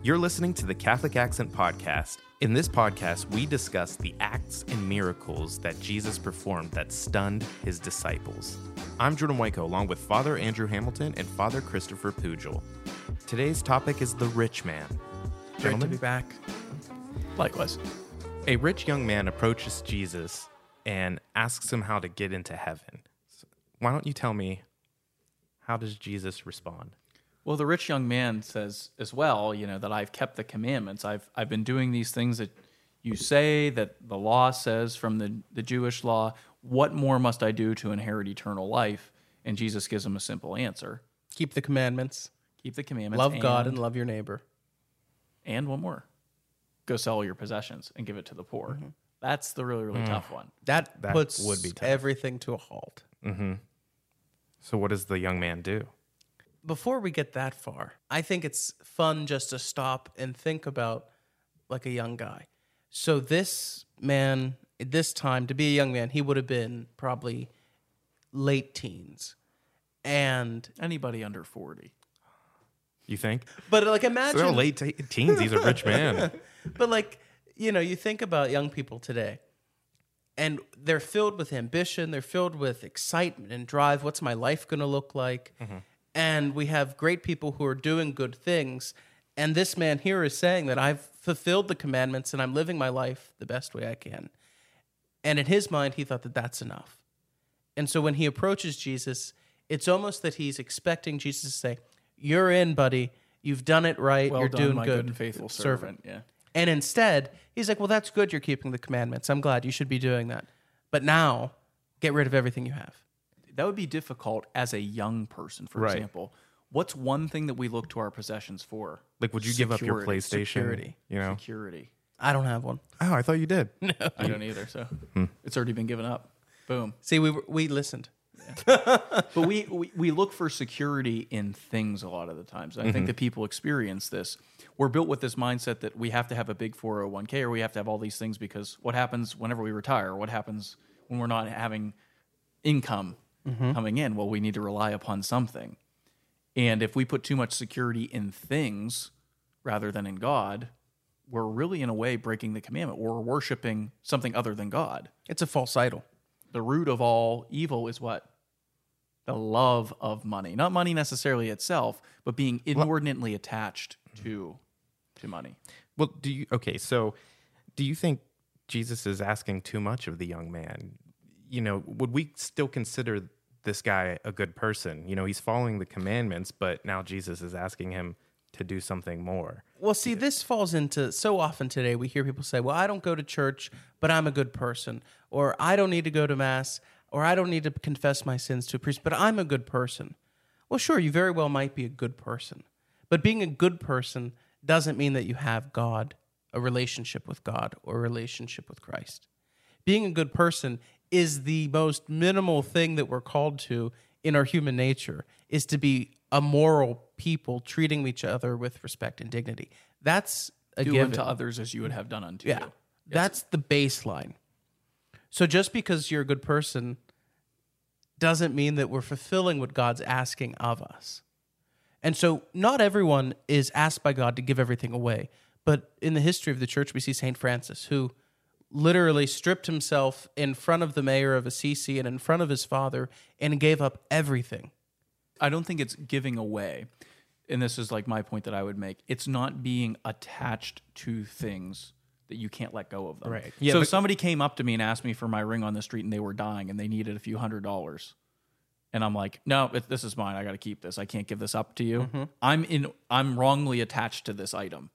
You're listening to the Catholic Accent Podcast. In this podcast, we discuss the acts and miracles that Jesus performed that stunned his disciples. I'm Jordan Waco, along with Father Andrew Hamilton and Father Christopher Pujol. Today's topic is the rich man. Great to Gentlemen, be back. Likewise. a rich young man approaches Jesus and asks him how to get into heaven. So why don't you tell me how does Jesus respond? Well, the rich young man says as well, you know, that I've kept the commandments. I've I've been doing these things that you say that the law says from the, the Jewish law. What more must I do to inherit eternal life? And Jesus gives him a simple answer. Keep the commandments. Keep the commandments. Love God and and love your neighbor. and one more. Go sell all your possessions and give it to the poor. Mm-hmm. That's the really, Mm. really tough one. That, That puts would be tough. everything to a halt. So, what does the young man do? Before we get that far, I think it's fun just to stop and think about like a young guy. So this man, at this time, to be a young man, he would have been probably late teens. And Anybody under 40. You think? but like imagine they're late te- teens. He's a rich man. But like, you know, you think about young people today and they're filled with ambition, they're filled with excitement and drive. What's my life going to look like? Mm-hmm. And we have great people who are doing good things. And this man here is saying that I've fulfilled the commandments and I'm living my life the best way I can. And in his mind, he thought that that's enough. And so when he approaches Jesus, it's almost that he's expecting Jesus to say, You're in, buddy. You've done it right. Well You're done, doing my good. good and faithful servant. Yeah. And instead, he's like, Well, that's good. You're keeping the commandments. I'm glad you should be doing that. But now, get rid of everything you have. That would be difficult as a young person, for Right. example. What's one thing that we look to our possessions for? Like, would you give up your PlayStation? Security. You know? Security. I don't have one. Oh, I thought you did. no, I don't either, so hmm. it's already been given up. Boom. See, we, were- we listened. But we, we, we look for security in things a lot of the times. I think mm-hmm. that people experience this. We're built with this mindset that we have to have a big 401k or we have to have all these things because what happens whenever we retire? What happens when we're not having income Mm-hmm. coming in? Well, we need to rely upon something. And if we put too much security in things rather than in God, we're really, in a way, breaking the commandment. We're worshiping something other than God. It's a false idol. The root of all evil is what? The love of money. Not money necessarily itself, but being inordinately attached to to money. Well, do you? Okay, so do you think Jesus is asking too much of the young man? You know, would we still consider this guy a good person? You know, he's following the commandments, but now Jesus is asking him to do something more. Well, see, this falls into so often today we hear people say, Well, I don't go to church, but I'm a good person. Or I don't need to go to Mass. Or I don't need to confess my sins to a priest, but I'm a good person. Well, sure, you very well might be a good person. But being a good person doesn't mean that you have God, a relationship with God, or a relationship with Christ. Being a good person is the most minimal thing that we're called to in our human nature is to be a moral people treating each other with respect and dignity. That's a Do given. unto others as you would have done unto Yeah. you. That's the baseline. So just because you're a good person doesn't mean that we're fulfilling what God's asking of us. And so not everyone is asked by God to give everything away. But in the history of the church, we see St. Francis, who literally stripped himself in front of the mayor of Assisi and in front of his father and gave up everything. I don't think it's giving away. And this is like my point that I would make. It's not being attached to things that you can't let go of them. Right. Yeah, so if somebody came up to me and asked me for my ring on the street and they were dying and they needed a few hundred dollars. And I'm like, no, it, this is mine. I got to keep this. I can't give this up to you. Mm-hmm. I'm in. I'm wrongly attached to this item,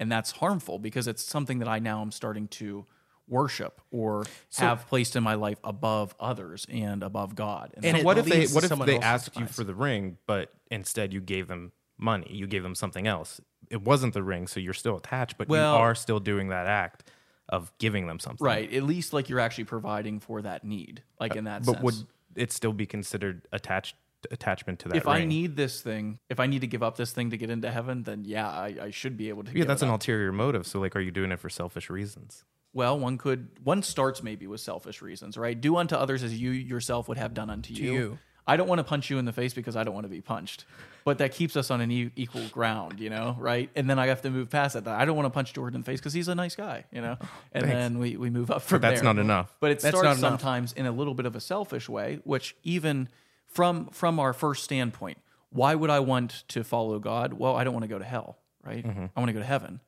and that's harmful because it's something that I now am starting to worship or have placed in my life above others and above God. And, And what if they what if they asked you for the ring, but instead you gave them money? You gave them something else. It wasn't the ring, so you're still attached, but Well- you are still doing that act of giving them something. right. At least like you're actually providing for that need, like in that But sense. would it still be considered attached attachment to that if ring? I need this thing, if I need to give up this thing to get into heaven, then yeah, I, I should be able to. yeah, that's an ulterior motive. So like are you doing it for selfish reasons? Well, one could one starts maybe with selfish reasons, right? Do unto others as you yourself would have done unto you. you. I don't want to punch you in the face because I don't want to be punched. But that keeps us on an e- equal ground, you know, right? And then I have to move past that. I don't want to punch Jordan in the face because he's a nice guy, you know. Oh, and Thanks. then we, we move up from That's there. not enough. But it That's starts sometimes in a little bit of a selfish way, which even from from our first standpoint, why would I want to follow God? Well, I don't want to go to hell, right? Mm-hmm. I want to go to heaven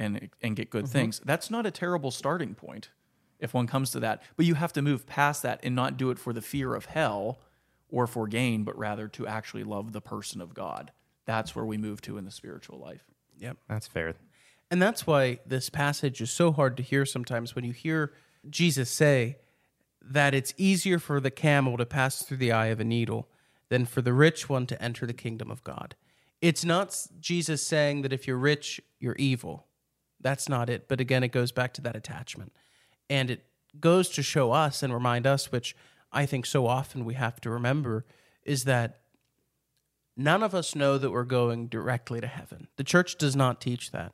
and and get good mm-hmm. things. That's not a terrible starting point if one comes to that. But you have to move past that and not do it for the fear of hell or for gain, but rather to actually love the person of God. That's where we move to in the spiritual life. Yep. That's fair. And that's why this passage is so hard to hear sometimes when you hear Jesus say that it's easier for the camel to pass through the eye of a needle than for the rich one to enter the kingdom of God. It's not Jesus saying that if you're rich, you're evil. That's not it. But again, it goes back to that attachment. And it goes to show us and remind us, which I think so often we have to remember, is that none of us know that we're going directly to heaven. The church does not teach that.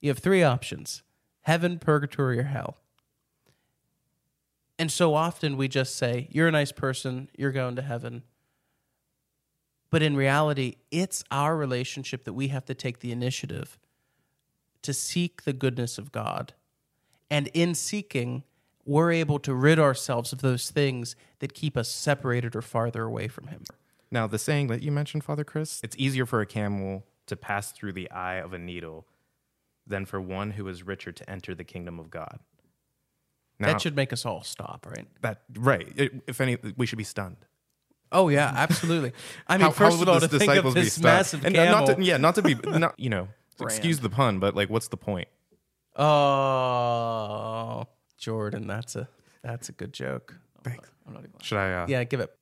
You have three options heaven, purgatory, or hell. And so often we just say, You're a nice person, you're going to heaven. But in reality, it's our relationship that we have to take the initiative to seek the goodness of God. And in seeking, we're able to rid ourselves of those things that keep us separated or farther away from Him. Now, the saying that you mentioned, Father Chris, it's easier for a camel to pass through the eye of a needle than for one who is richer to enter the kingdom of God. Now, that should make us all stop, right? that right. If any, we should be stunned. Oh yeah, absolutely. I mean, how, first how of all, to think disciples of be this massive and camel. not to, yeah, not to be, not you know, excuse the pun, but like, what's the point? Oh, Jordan, that's a that's a good joke. Thanks. I'm not even. Should I? Uh, Yeah, give it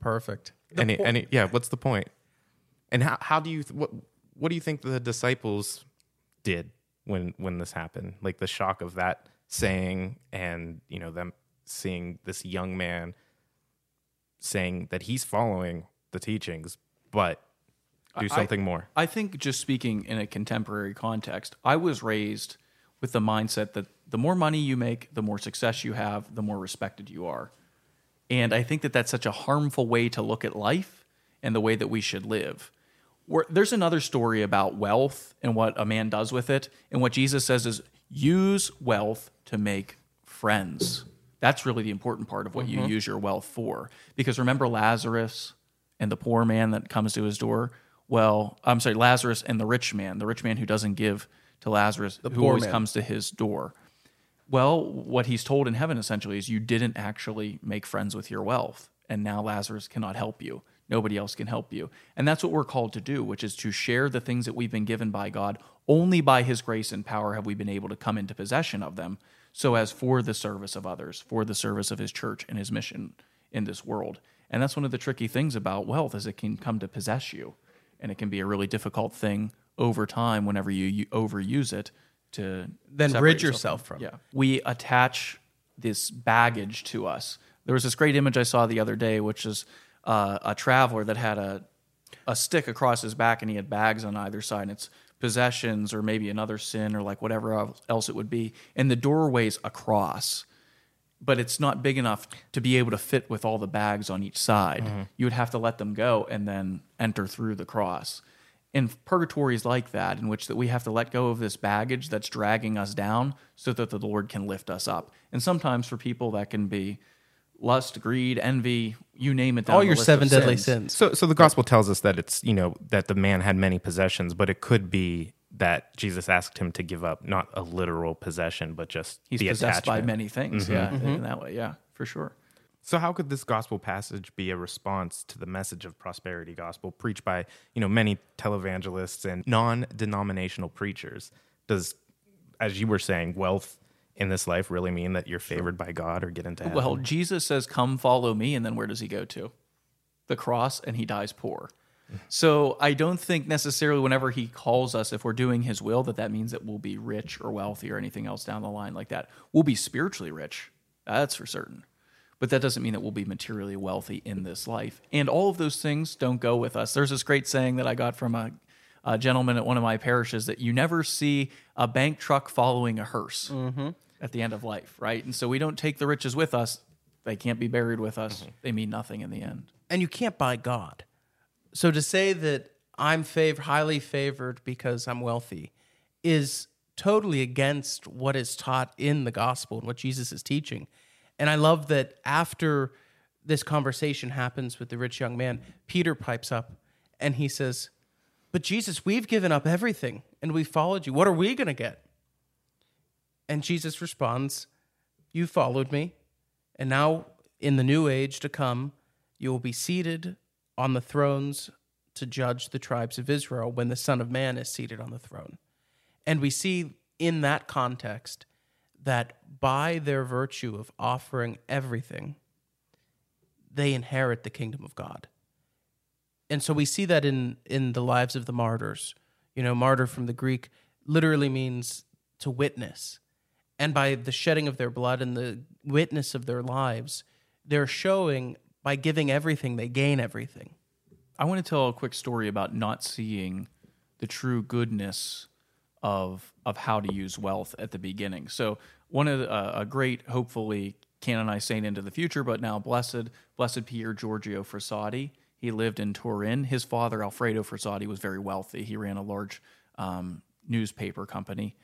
perfect. any, any, yeah. What's the point? And how, how do you what what do you think the disciples did when when this happened? Like the shock of that saying, and you know them seeing this young man saying that he's following the teachings, but do something more. I think just speaking in a contemporary context, I was raised with the mindset that the more money you make, the more success you have, the more respected you are. And I think that that's such a harmful way to look at life and the way that we should live. Where, there's another story about wealth and what a man does with it. And what Jesus says is use wealth to make friends. That's really the important part of what you mm-hmm. use your wealth for. Because remember Lazarus and the poor man that comes to his door? Well, I'm sorry, Lazarus and the rich man, the rich man who doesn't give to Lazarus, who always man. comes to his door. Well, what he's told in heaven essentially is you didn't actually make friends with your wealth, and now Lazarus cannot help you. Nobody else can help you. And that's what we're called to do, which is to share the things that we've been given by God. Only by his grace and power have we been able to come into possession of them, so as for the service of others, for the service of his church and his mission in this world. And that's one of the tricky things about wealth is it can come to possess you. And it can be a really difficult thing over time whenever you, you overuse it to Then rid yourself from it. Yeah. We attach this baggage to us. There was this great image I saw the other day, which is uh, a traveler that had a a stick across his back and he had bags on either side. And it's possessions or maybe another sin or like whatever else it would be. And the doorway's across, but it's not big enough to be able to fit with all the bags on each side. Mm-hmm. You would have to let them go and then enter through the cross. And purgatory is like that, in which that we have to let go of this baggage that's dragging us down, so that the Lord can lift us up. And sometimes for people that can be lust, greed, envy, you name it. All your seven deadly sins. sins. So, so the gospel tells us that it's you know that the man had many possessions, but it could be that Jesus asked him to give up not a literal possession, but just He's the possessed by many things. Mm-hmm. Yeah, mm-hmm. in that way. Yeah, for sure. So, how could this gospel passage be a response to the message of prosperity gospel preached by you know many televangelists and non-denominational preachers? Does, as you were saying, wealth in this life really mean that you're favored by God or get into heaven? Well, Jesus says, "Come, follow me," and then where does he go to? The cross, and he dies poor. So I don't think necessarily whenever he calls us, if we're doing his will, that that means that we'll be rich or wealthy or anything else down the line like that. We'll be spiritually rich, that's for certain. But that doesn't mean that we'll be materially wealthy in this life. And all of those things don't go with us. There's this great saying that I got from a, a gentleman at one of my parishes that you never see a bank truck following a hearse mm-hmm. at the end of life, right? And so we don't take the riches with us they can't be buried with us. Mm-hmm. They mean nothing in the end. and you can't buy God. So to say that I'm fav- highly favored because I'm wealthy is totally against what is taught in the gospel and what Jesus is teaching. And I love that after this conversation happens with the rich young man, Peter pipes up and he says, But Jesus, we've given up everything and we followed you. What are we going to get? And Jesus responds, You followed me, and now in the new age to come, you will be seated on the thrones to judge the tribes of Israel when the Son of Man is seated on the throne. And we see in that context that by their virtue of offering everything, they inherit the kingdom of God. And so we see that in, in the lives of the martyrs. You know, martyr from the Greek literally means to witness. And by the shedding of their blood and the witness of their lives, they're showing by giving everything, they gain everything. I want to tell a quick story about not seeing the true goodness of of how to use wealth at the beginning. So one of the, uh, a great, hopefully canonized saint into the future, but now blessed, blessed Pier Giorgio Frassati. He lived in Turin. His father Alfredo Frassati was very wealthy. He ran a large um, newspaper company.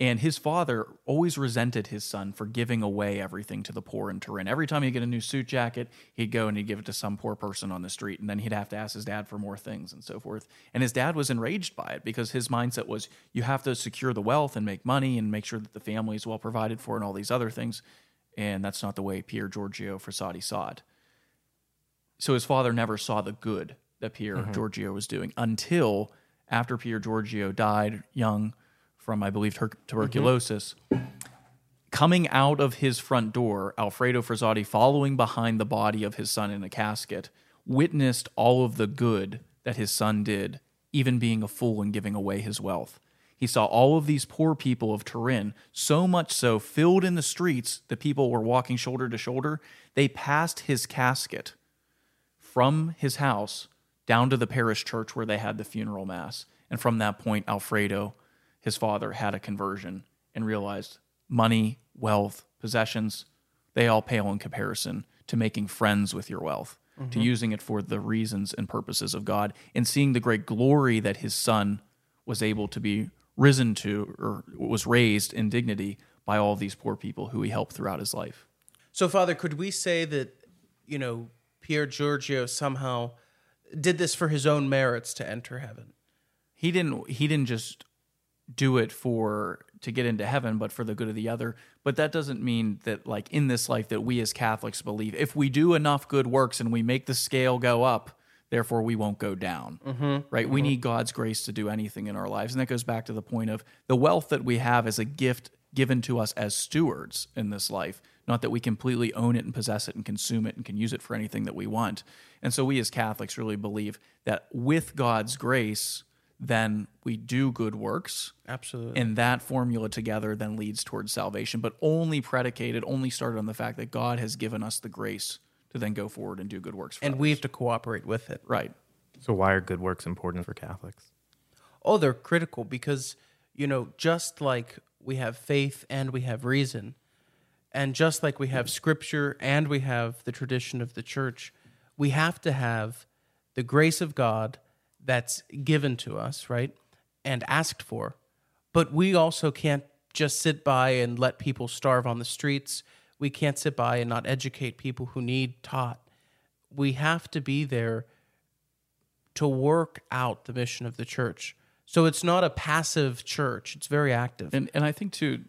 And his father always resented his son for giving away everything to the poor in Turin. Every time he'd get a new suit jacket, he'd go and he'd give it to some poor person on the street. And then he'd have to ask his dad for more things and so forth. And his dad was enraged by it because his mindset was you have to secure the wealth and make money and make sure that the family is well provided for and all these other things. And that's not the way Pier Giorgio Frassati saw it. So his father never saw the good that Pier mm-hmm. Giorgio was doing until after Pier Giorgio died young from, I believe, tur- mm-hmm. tuberculosis. Coming out of his front door, Alfredo Frassati, following behind the body of his son in a casket, witnessed all of the good that his son did, even being a fool and giving away his wealth. He saw all of these poor people of Turin, so much so filled in the streets, the people were walking shoulder to shoulder. They passed his casket from his house down to the parish church where they had the funeral mass. And from that point, Alfredo, his father, had a conversion and realized money, wealth, possessions, they all pale in comparison to making friends with your wealth, to mm-hmm. using it for the reasons and purposes of God, and seeing the great glory that his son was able to be risen to or was raised in dignity by all these poor people who he helped throughout his life. So, Father, could we say that, you know, Pier Giorgio somehow did this for his own merits to enter heaven? he didn't he didn't just do it for to get into heaven but for the good of the other. But that doesn't mean that like in this life that we as catholics believe. If we do enough good works and we make the scale go up therefore we won't go down. Mm-hmm. Right? We mm-hmm. need god's grace to do anything in our lives. And that goes back to the point of the wealth that we have is a gift given to us as stewards in this life not that we completely own it and possess it and consume it and can use it for anything that we want. And so we as catholics really believe that with god's grace then we do good works Absolutely. and that formula together then leads towards salvation but only predicated only started on the fact that god has given us the grace to then go forward and do good works for and others. we have to cooperate with it. right So why are good works important for Catholics? Oh, they're critical because, you know, just like we have faith and we have reason, and just like we have scripture and we have the tradition of the church, we have to have the grace of God that's given to us, right? And asked for. But we also can't just sit by and let people starve on the streets. We can't sit by and not educate people who need taught. We have to be there to work out the mission of the church. So it's not a passive church, it's very active. and and i think too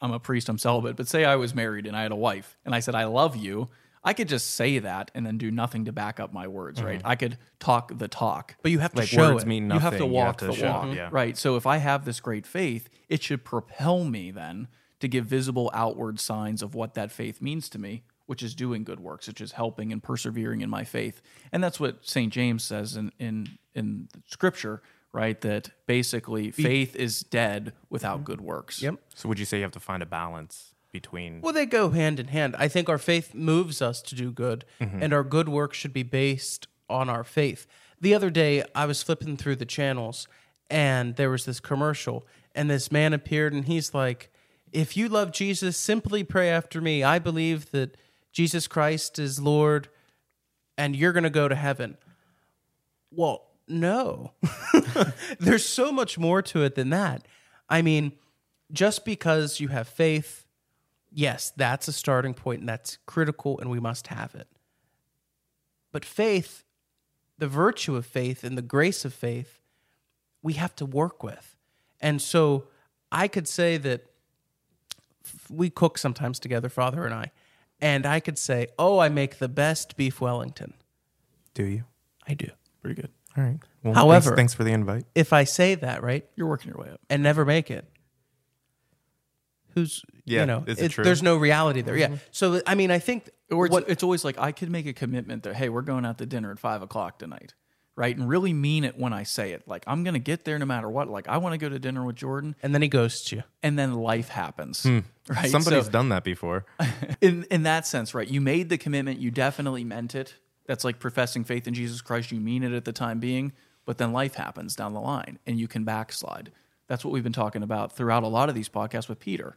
i'm a priest i'm celibate but say i was married and i had a wife and i said i love you i could just say that and then do nothing to back up my words right mm-hmm. i could talk the talk but you have to Like show words it. mean nothing. you have to walk to the show- walk, mm-hmm. Yeah. right? So if I have this great faith, it should propel me then to give visible outward signs of what that faith means to me, which is doing good works, which is helping and persevering in my faith. And that's what St. James says in in in scripture, right? That basically faith is dead without mm-hmm. good works. Yep. So would you say you have to find a balance between? Well, they go hand in hand. I think our faith moves us to do good, mm-hmm. and our good work should be based on our faith. The other day, I was flipping through the channels, and there was this commercial, and this man appeared, and he's like, "If you love Jesus, simply pray after me. I believe that Jesus Christ is Lord and you're going to go to heaven. Well, no. There's so much more to it than that. I mean, just because you have faith, yes, that's a starting point and that's critical and we must have it. But faith, the virtue of faith and the grace of faith, we have to work with. And so I could say that we cook sometimes together, Father and I, and I could say, "Oh, I make the best beef Wellington." Do you? I do. Pretty good. All right. Well, However- thanks, thanks for the invite. If I say that, right, You're working your way up. and never make it, who's Yeah, you know, is it true? there's no reality there. Yeah. Mm-hmm. So I mean, I think Or it's, what it's always like I could make a commitment that hey, we're going out to dinner at five o'clock tonight, right? And really mean it when I say it. Like I'm going to get there no matter what. Like I want to go to dinner with Jordan, and then he ghosts you. and then life happens, hmm. right? Somebody's So- done that before. in in that sense, right? You made the commitment, you definitely meant it. That's like professing faith in Jesus Christ. You mean it at the time being, but then life happens down the line, and you can backslide. That's what we've been talking about throughout a lot of these podcasts with Peter,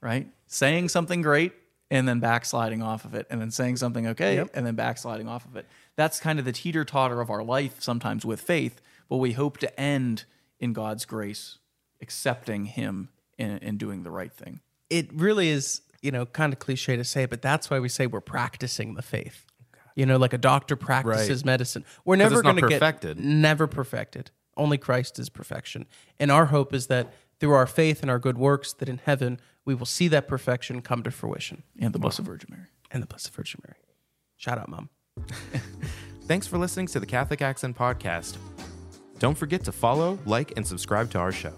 right? Saying something great and then backsliding off of it, and then saying something okay, and then backsliding off of it. That's kind of the teeter totter of our life sometimes with faith, but we hope to end in God's grace, accepting Him and, and doing the right thing. it really is, you know, kind of cliche to say, but that's why we say we're practicing the faith. You know, like a doctor practices medicine. We're never going to get perfected. never perfected. Only Christ is perfection. And our hope is that through our faith and our good works, that in heaven we will see that perfection come to fruition. And the Blessed Virgin Mary. And the Blessed Virgin Mary. Shout out, mom. Thanks for listening to the Catholic Accent Podcast. Don't forget to follow, like, and subscribe to our show.